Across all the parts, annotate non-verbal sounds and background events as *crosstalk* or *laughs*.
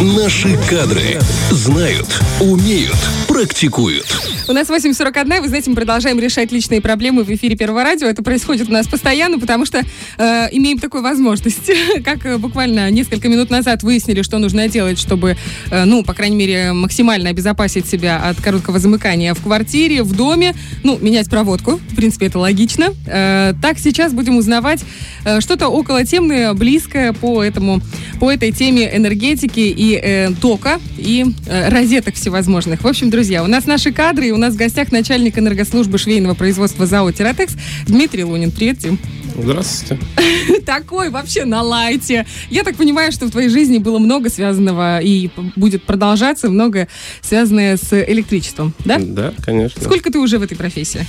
Наши кадры знают, умеют, практикуют. У нас 8.41, вы знаете, мы продолжаем решать личные проблемы в эфире Первого радио. Это происходит у нас постоянно, потому что э, имеем такую возможность. *laughs* как э, буквально несколько минут назад выяснили, что нужно делать, чтобы, э, ну, по крайней мере, максимально обезопасить себя от короткого замыкания в квартире, в доме. Ну, менять проводку. В принципе, это логично. Э, так, сейчас будем узнавать э, что-то около темы, близкое по этому, по этой теме энергетики и э, тока, и э, розеток всевозможных. В общем, друзья, у нас наши кадры, и у нас в гостях начальник энергослужбы швейного производства ЗАО «Тератекс» Дмитрий Лунин. Привет, Тим. Здравствуйте. *laughs* Такой вообще на лайте. Я так понимаю, что в твоей жизни было много связанного и будет продолжаться многое связанное с электричеством, да? Да, конечно. Сколько ты уже в этой профессии?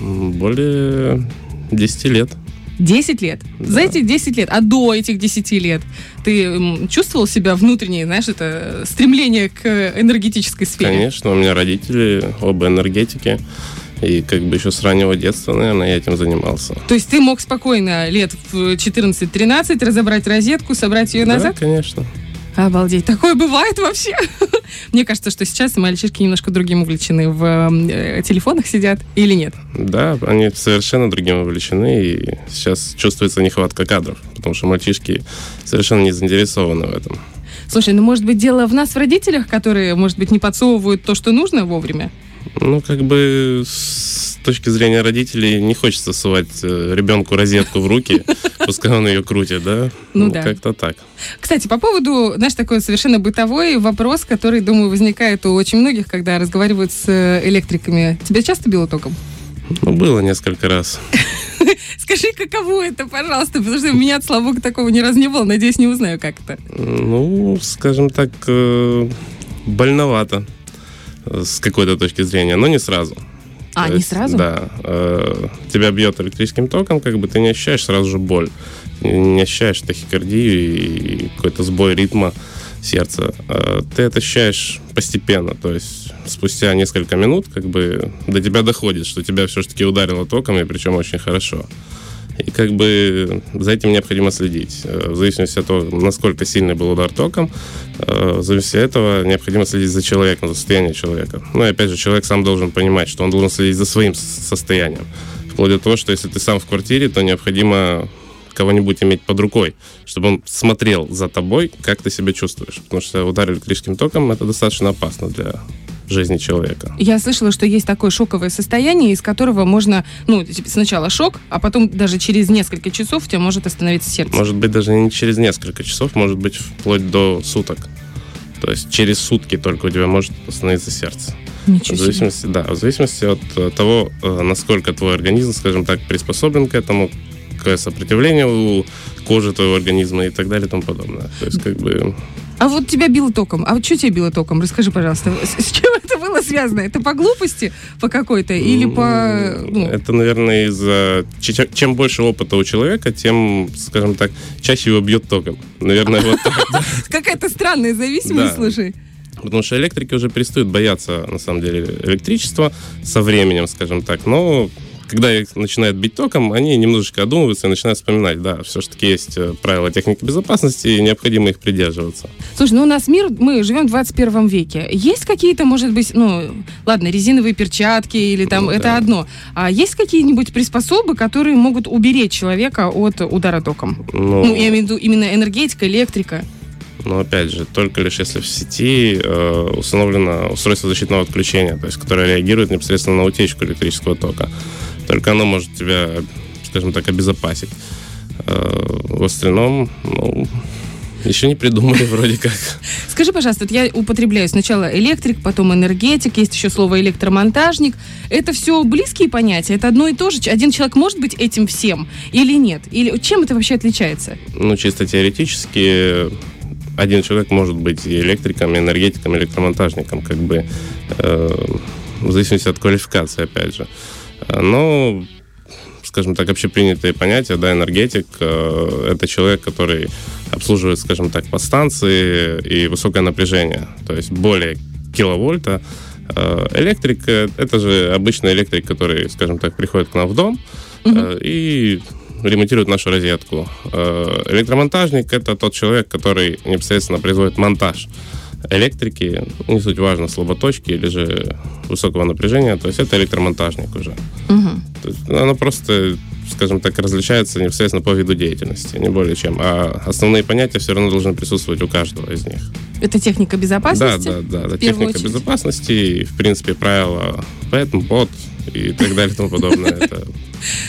Более 10 лет. 10 лет. Да. За эти 10 лет, а до этих 10 лет ты чувствовал себя внутреннее, знаешь, это стремление к энергетической сфере? Конечно, у меня родители оба энергетики. И как бы еще с раннего детства, наверное, я этим занимался. То есть ты мог спокойно лет в 14-13 разобрать розетку, собрать ее назад? Да, конечно. Обалдеть. Такое бывает вообще? *laughs* Мне кажется, что сейчас мальчишки немножко другим увлечены в э, телефонах сидят или нет? Да, они совершенно другим увлечены, и сейчас чувствуется нехватка кадров, потому что мальчишки совершенно не заинтересованы в этом. Слушай, ну может быть дело в нас, в родителях, которые, может быть, не подсовывают то, что нужно вовремя? Ну, как бы точки зрения родителей не хочется совать э, ребенку розетку в руки, *laughs* пускай он ее крутит, да? Ну да. Как-то так. Кстати, по поводу, знаешь, такой совершенно бытовой вопрос, который, думаю, возникает у очень многих, когда разговаривают с э, электриками. Тебя часто било током? Ну, было несколько раз. *laughs* Скажи, каково это, пожалуйста, потому что у меня, слава богу, такого ни разу не было. Надеюсь, не узнаю, как это. Ну, скажем так, э, больновато с какой-то точки зрения, но не сразу. А, То не есть, сразу? Да. э, Тебя бьет электрическим током, как бы ты не ощущаешь сразу же боль. Не ощущаешь тахикардию и какой-то сбой ритма сердца. Э, Ты это ощущаешь постепенно. То есть спустя несколько минут как бы до тебя доходит, что тебя все-таки ударило током, и причем очень хорошо. И как бы за этим необходимо следить. Э, В зависимости от того, насколько сильный был удар током, э, в зависимости от этого необходимо следить за человеком, за состоянием человека. Ну и опять же, человек сам должен понимать, что он должен следить за своим состоянием. Вплоть до того, что если ты сам в квартире, то необходимо кого-нибудь иметь под рукой, чтобы он смотрел за тобой, как ты себя чувствуешь. Потому что удар электрическим током это достаточно опасно для жизни человека. Я слышала, что есть такое шоковое состояние, из которого можно, ну, типа, сначала шок, а потом даже через несколько часов у тебя может остановиться сердце. Может быть, даже не через несколько часов, может быть, вплоть до суток. То есть через сутки только у тебя может остановиться сердце. Ничего В себе. зависимости, да, в зависимости от э, того, э, насколько твой организм, скажем так, приспособлен к этому, какое сопротивление у кожи твоего организма и так далее и тому подобное. То есть, как бы, А вот тебя било током. А вот что тебя било током? Расскажи, пожалуйста, с, чем это было связано? Это по глупости по какой-то или по... ну, Это, наверное, из-за... че- Чем больше опыта у человека, тем, скажем так, чаще его бьет током. Наверное, вот *laughs* какая-то странная зависимость, слушай. Потому что электрики уже перестают бояться, на самом деле, электричества со временем, скажем так. Но когда их начинают бить током, они немножечко одумываются и начинают вспоминать, да, все-таки есть э, правила техники безопасности, и необходимо их придерживаться. Слушай, ну у нас мир, мы живем в 21 веке. Есть какие-то, может быть, ну, ладно, резиновые перчатки или там, Ну, это да. одно. А есть какие-нибудь приспособы, которые могут уберечь человека от удара током? Но, Ну, я имею в виду именно энергетика, электрика. но опять же, только лишь если в сети э, установлено устройство защитного отключения, то есть которое реагирует непосредственно на утечку электрического тока. Только оно может тебя, скажем так, обезопасить. Э, в остальном, ну, еще не придумали *laughs* вроде как. Скажи, пожалуйста, вот я употребляю сначала электрик, потом энергетик, есть еще слово электромонтажник. Это все близкие понятия? Это одно и то же? Один человек может быть этим всем или нет? Или чем это вообще отличается? Ну, чисто теоретически, один человек может быть и электриком, и энергетиком, и электромонтажником, как бы э, в зависимости от квалификации, опять же. Э, Но, скажем так, общепринятые понятия, да, энергетик э, это человек, который обслуживает, скажем так, подстанции и высокое напряжение, то есть более киловольта. Э, Электрик э, это же обычный электрик, который, скажем так, приходит к нам в дом э, и ремонтирует нашу розетку. Электромонтажник – это тот человек, который непосредственно производит монтаж электрики, не суть важно, слаботочки или же высокого напряжения, то есть это электромонтажник уже. Угу. То есть оно просто, скажем так, различается непосредственно по виду деятельности, не более чем. А основные понятия все равно должны присутствовать у каждого из них. Это техника безопасности? Да, да, да. да. Техника очередь. безопасности и, в принципе, правила PET, BOT и так далее и тому подобное. Это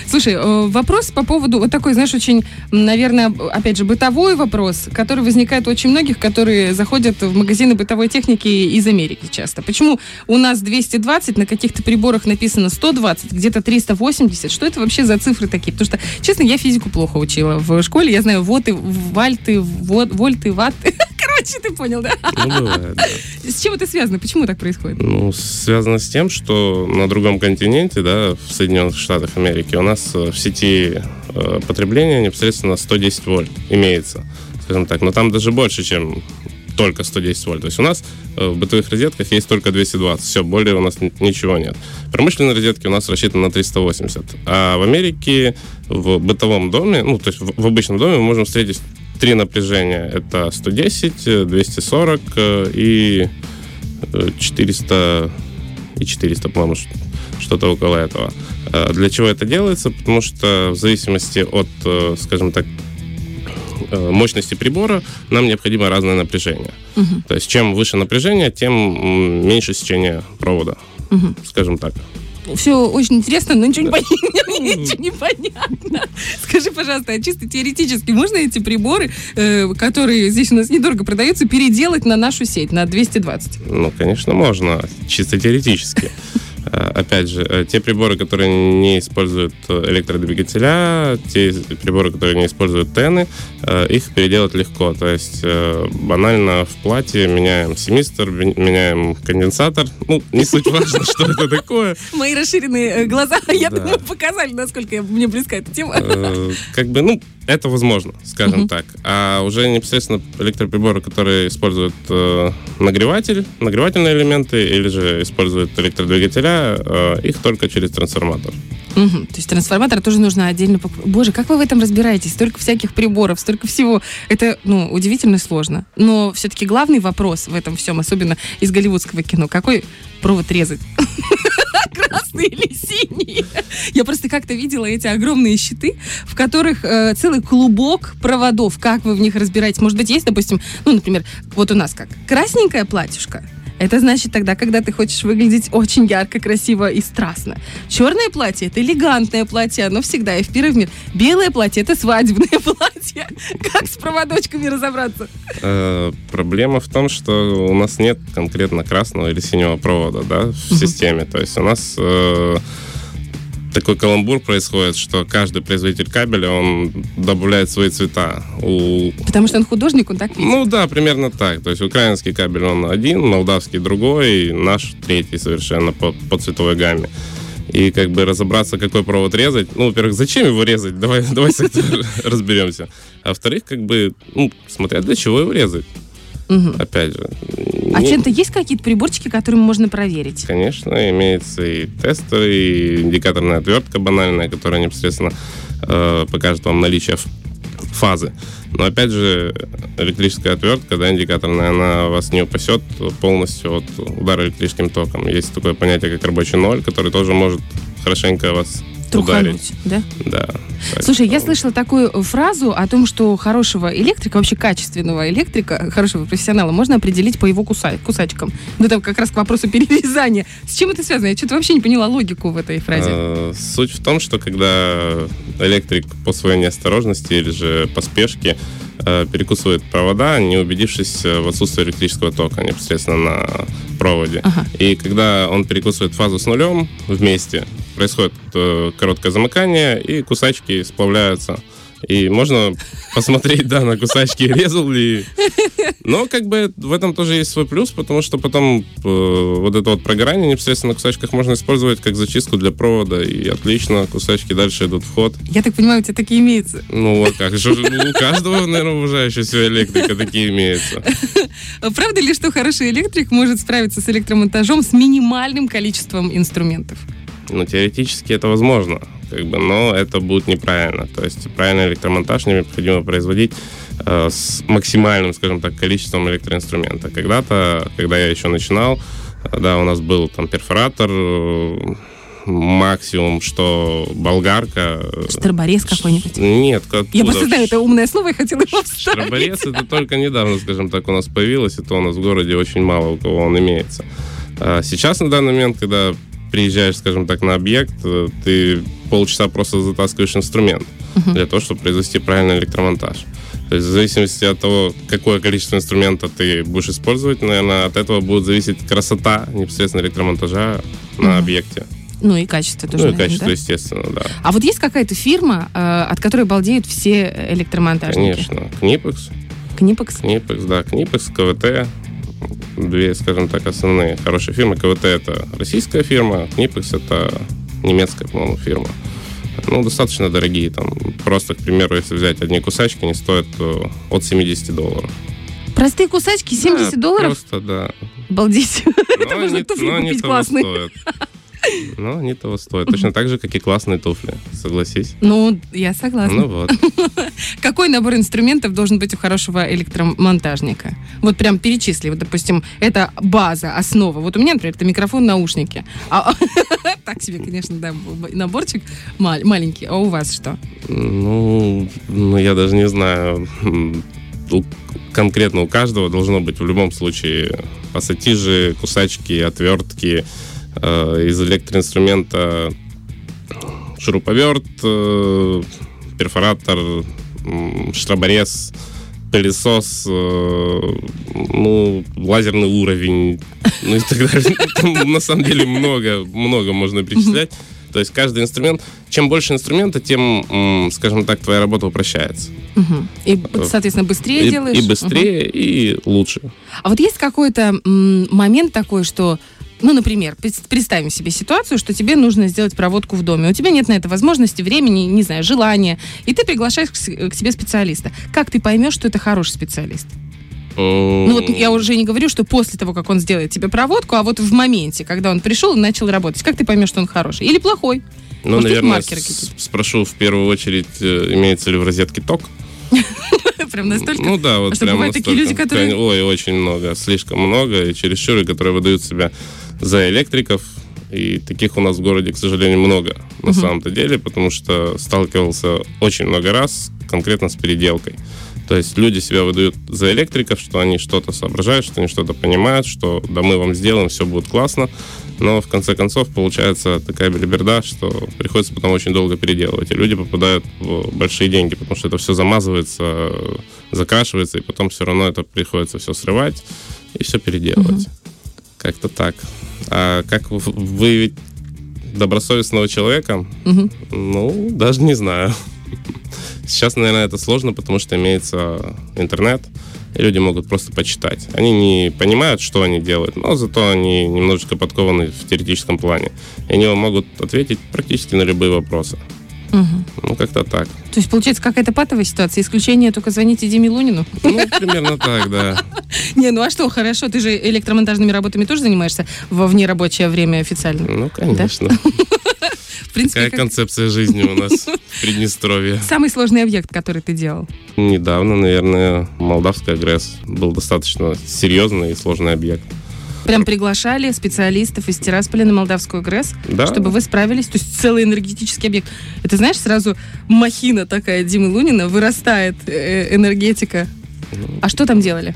Слушай, э, вопрос по поводу вот такой, знаешь, очень, наверное, опять же, бытовой вопрос, который возникает у очень многих, которые заходят в магазины бытовой техники из Америки часто. Почему у нас 220, на каких-то приборах написано 120, где-то 380? Что это вообще за цифры такие? Потому что, честно, я физику плохо учила в школе. Я знаю вот и вальты, вот, вольты, ватты. *laughs* Короче, ты понял, да? Ну, бывает, да. С чем это связано? Почему так происходит? Ну, связано с тем, что на другом континенте, да, в Соединенных Штатах Америки, у нас э, в сети э, потребления непосредственно 110 вольт имеется, скажем так. Но там даже больше, чем только 110 вольт. То есть у нас э, в бытовых розетках есть только 220. Все, более у нас ничего нет. Промышленные розетки у нас рассчитаны на 380. А в Америке в бытовом доме, ну, то есть в, в обычном доме мы можем встретить три напряжения. Это 110, 240 и 400 и 400, по-моему, что-то около этого. А для чего это делается? Потому что в зависимости от, э, скажем так, э, мощности прибора нам необходимо разное напряжение. Угу. То есть чем выше напряжение, тем меньше сечение провода, угу. скажем так все очень интересно, но ничего не, понятно. *laughs* ничего не понятно. Скажи, пожалуйста, а чисто теоретически можно эти приборы, э, которые здесь у нас недорого продаются, переделать на нашу сеть, на 220? Ну, конечно, можно, чисто теоретически. *laughs* Э, опять же, э, те приборы, которые не используют э, электродвигателя, те приборы, которые не используют тены, их переделать легко. То есть банально в плате меняем семистр, меняем конденсатор. Ну, не суть *laughs* важно, что это такое. Мои расширенные глаза, *laughs* я думаю, показали, насколько мне близка эта тема. Как бы, ну, это возможно, скажем так. А уже непосредственно электроприборы, которые используют э, нагреватель, нагревательные элементы или же используют электродвигателя, э, их только через трансформатор. Угу. То есть трансформатор тоже нужно отдельно покупать. Боже, как вы в этом разбираетесь? Столько всяких приборов, столько всего. Это, ну, удивительно сложно. Но все-таки главный вопрос в этом всем, особенно из голливудского кино, какой провод резать? *laughs* красные или синие. Я просто как-то видела эти огромные щиты, в которых э, целый клубок проводов. Как вы в них разбираетесь? Может быть, есть, допустим, ну, например, вот у нас как красненькая платьюшка, это значит тогда, когда ты хочешь выглядеть очень ярко, красиво и страстно. Черное платье – это элегантное платье, оно всегда и в первый мир. Белое платье – это свадебное *laughs* платье. Как с проводочками разобраться? Э, проблема в том, что у нас нет конкретно красного или синего провода да, в системе. То есть у нас э, такой каламбур происходит, что каждый производитель кабеля, он добавляет свои цвета. У... Потому что он художник, он так видит? Ну да, примерно так. То есть украинский кабель, он один, молдавский другой, наш третий совершенно по, по цветовой гамме. И как бы разобраться, какой провод резать. Ну, во-первых, зачем его резать? Давай, давай с этим *laughs* разберемся. А во-вторых, как бы, ну, смотря для чего его резать. Угу. Опять же. А не... чем-то есть какие-то приборчики, которыми можно проверить? Конечно, имеется и тестер, и индикаторная отвертка банальная, которая непосредственно э, покажет вам наличие фазы. Но опять же, электрическая отвертка, да, индикаторная, она вас не упасет полностью от удара электрическим током. Есть такое понятие, как рабочий ноль, который тоже может хорошенько вас Трухануть, да? Да. Слушай, я слышала такую фразу о том, что хорошего электрика, вообще качественного электрика, хорошего профессионала можно определить по его куса- кусачкам. Ну, это как раз к вопросу *laughs* перерезания. С чем это связано? Я что-то вообще не поняла логику в этой фразе. А, суть в том, что когда электрик по своей неосторожности или же по спешке э, перекусывает провода, не убедившись в отсутствии электрического тока непосредственно на проводе. Ага. И когда он перекусывает фазу с нулем вместе, происходит э, короткое замыкание, и кусачки сплавляются. И можно посмотреть, да, на кусачки, резал ли. Но как бы в этом тоже есть свой плюс, потому что потом э, вот это вот прогорание непосредственно на кусачках можно использовать как зачистку для провода, и отлично, кусачки дальше идут в ход. Я так понимаю, у тебя такие имеются. Ну, а как же, у каждого, наверное, уважающего себя электрика такие имеются. Правда ли, что хороший электрик может справиться с электромонтажом с минимальным количеством инструментов? Ну, теоретически это возможно. Как бы, но это будет неправильно. То есть правильный электромонтаж необходимо производить э, с максимальным, скажем так, количеством электроинструмента. Когда-то, когда я еще начинал, да, у нас был там перфоратор, максимум, что болгарка. Штроборез какой-нибудь? Нет, откуда? Я просто знаю, это умное слово, я хотела его вставить. Штроборез это только недавно, скажем так, у нас появилось, и то у нас в городе очень мало у кого он имеется. А сейчас, на данный момент, когда приезжаешь, скажем так, на объект, э, ты полчаса просто затаскиваешь инструмент uh-huh. для того, чтобы произвести правильный электромонтаж. То есть в зависимости от того, какое количество инструмента ты будешь использовать, наверное, от этого будет зависеть красота непосредственно электромонтажа uh-huh. на объекте. Ну и качество тоже. Ну и наверное, качество, да? естественно, да. А вот есть какая-то фирма, э, от которой балдеют все электромонтажники? Конечно. Книпекс. Книпекс? Книпекс, да. Книпекс, КВТ. Две, скажем так, основные хорошие фирмы. КВТ это российская фирма, Книпекс это немецкая, по-моему, фирма. Ну, достаточно дорогие. Там просто, к примеру, если взять одни кусачки, они стоят э, от 70 долларов. Простые кусачки 70 Да, долларов? Просто, да. Обалдеть. *laughs* Это Но можно туфли но они купить классные. стоят. Но они того стоят. Точно так же, как и классные туфли. Согласись. Ну, я согласна. Ну вот. *laughs* Какой набор инструментов должен быть у хорошего электромонтажника? Вот прям перечисли. Вот, допустим, это база, основа. Вот у меня, например, это микрофон, наушники. А- *laughs* Так себе, конечно, да, наборчик мал- маленький. А у вас что? Ну, ну, я даже не знаю. Конкретно у каждого должно быть в любом случае пассатижи, кусачки, отвертки э, из электроинструмента шуруповерт, э, перфоратор, м, штраборез, пылесос, э, ну, лазерный уровень, ну и так далее. *laughs* Там, на самом деле много, много можно перечислять. То есть каждый инструмент, чем больше инструмента, тем, скажем так, твоя работа упрощается. И, соответственно, быстрее И, делаешь? и быстрее, и лучше. А вот есть какой-то момент такой, что ну, например, пред- представим себе ситуацию, что тебе нужно сделать проводку в доме. У тебя нет на это возможности, времени, не знаю, желания. И ты приглашаешь к, себе специалиста. Как ты поймешь, что это хороший специалист? Ну вот я уже не говорю, что после того, как он сделает тебе проводку, а вот в моменте, когда он пришел и начал работать, как ты поймешь, что он хороший или плохой? Ну, Может, наверное, спрошу в первую очередь, э, имеется ли в розетке ток. *laughs* Прям настолько. Ну да, вот А прям бывают такие настолько. люди, которые- Ой, очень много, слишком много, и чересчур, и которые выдают себя за электриков. И таких у нас в городе, к сожалению, много на Мгм. самом-то деле, потому что сталкивался очень много раз конкретно с переделкой. То есть люди себя выдают за электриков, что они что-то соображают, что они что-то понимают, что да мы вам сделаем, все будет классно. Но в конце концов получается такая белиберда, что приходится потом очень долго переделывать. И люди попадают в большие деньги, потому что это все замазывается, закрашивается, и потом все равно это приходится все срывать и все переделывать. Как-то так. А как выявить добросовестного человека? Мгм. Ну, даже не знаю. Сейчас, наверное, это сложно, потому что имеется интернет, и люди могут просто почитать. Они не понимают, что они делают, но зато они немножечко подкованы в теоретическом плане. И они могут ответить практически на любые вопросы. Мгм. Ну, как-то так. То есть, получается, какая-то патовая ситуация. Исключение только звоните Диме Лунину. Ну, примерно так, да. *laughs* Не, ну а что, хорошо, ты же электромонтажными работами тоже занимаешься во внерабочее время официально. Ну, конечно. *laughs* В принципе, Какая как- концепция жизни у нас в *laughs* Приднестровье? самый сложный объект, который ты делал. Недавно, наверное, молдавский агресс был достаточно серьезный и сложный объект. Прям приглашали специалистов из Тирасполя на Молдавскую ГРЭС, Да, чтобы вы справились. То есть целый энергетический объект. Это, знаешь, сразу махина такая Димы Лунина, вырастает э, энергетика. А что там делали?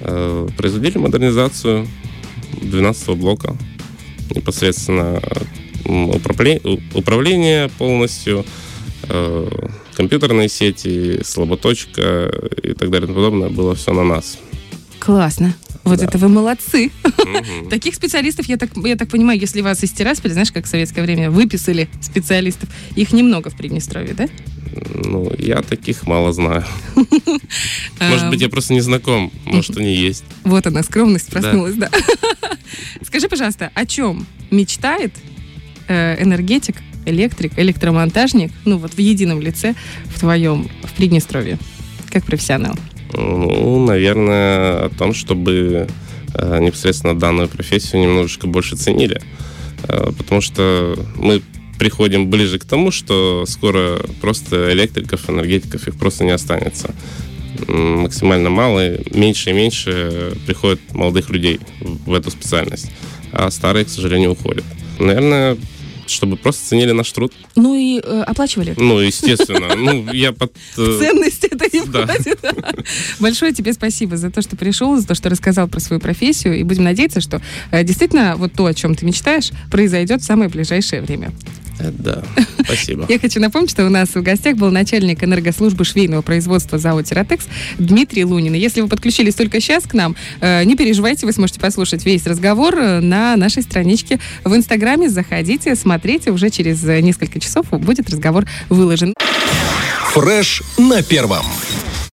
Э, производили модернизацию 12 блока. Непосредственно управле- управление полностью, э, компьютерные сети, слаботочка и так далее и тому подобное было все на нас. Классно. Вот Да. это вы молодцы. Мгм. Таких специалистов, я так, я так понимаю, если вас из Тирасполя, знаешь, как в советское время выписали специалистов, их немного в Приднестровье, да? Ну, я таких мало знаю. *laughs* Может быть, я просто не знаком. Может, они есть. Вот она, скромность проснулась, да. *laughs* Скажи, пожалуйста, о чем мечтает э, энергетик, электрик, электромонтажник, ну вот в едином лице в твоем, в Приднестровье, как профессионал? Ну, наверное, о том, чтобы э, непосредственно данную профессию немножечко больше ценили. Э, потому что мы приходим ближе к тому, что скоро просто электриков, энергетиков их просто не останется. Максимально мало, меньше и меньше приходит молодых людей в эту специальность, а старые, к сожалению, уходят. Наверное, чтобы просто ценили наш труд. Ну и э, оплачивали. Ну, естественно. Ну, я под... Э, Ценность это не входит. *laughs* Большое тебе спасибо за то, что пришел, за то, что рассказал про свою профессию. И будем надеяться, что э, действительно вот то, о чем ты мечтаешь, произойдет в самое ближайшее время. Да, спасибо. Я хочу напомнить, что у нас в гостях был начальник энергослужбы швейного производства ЗАО «Тиротекс» Дмитрий Лунин. Если вы подключились только сейчас к нам, э, не переживайте, вы сможете послушать весь разговор э, на нашей страничке в Инстаграме. Заходите, смотрите, уже через несколько часов будет разговор выложен. Фреш на первом.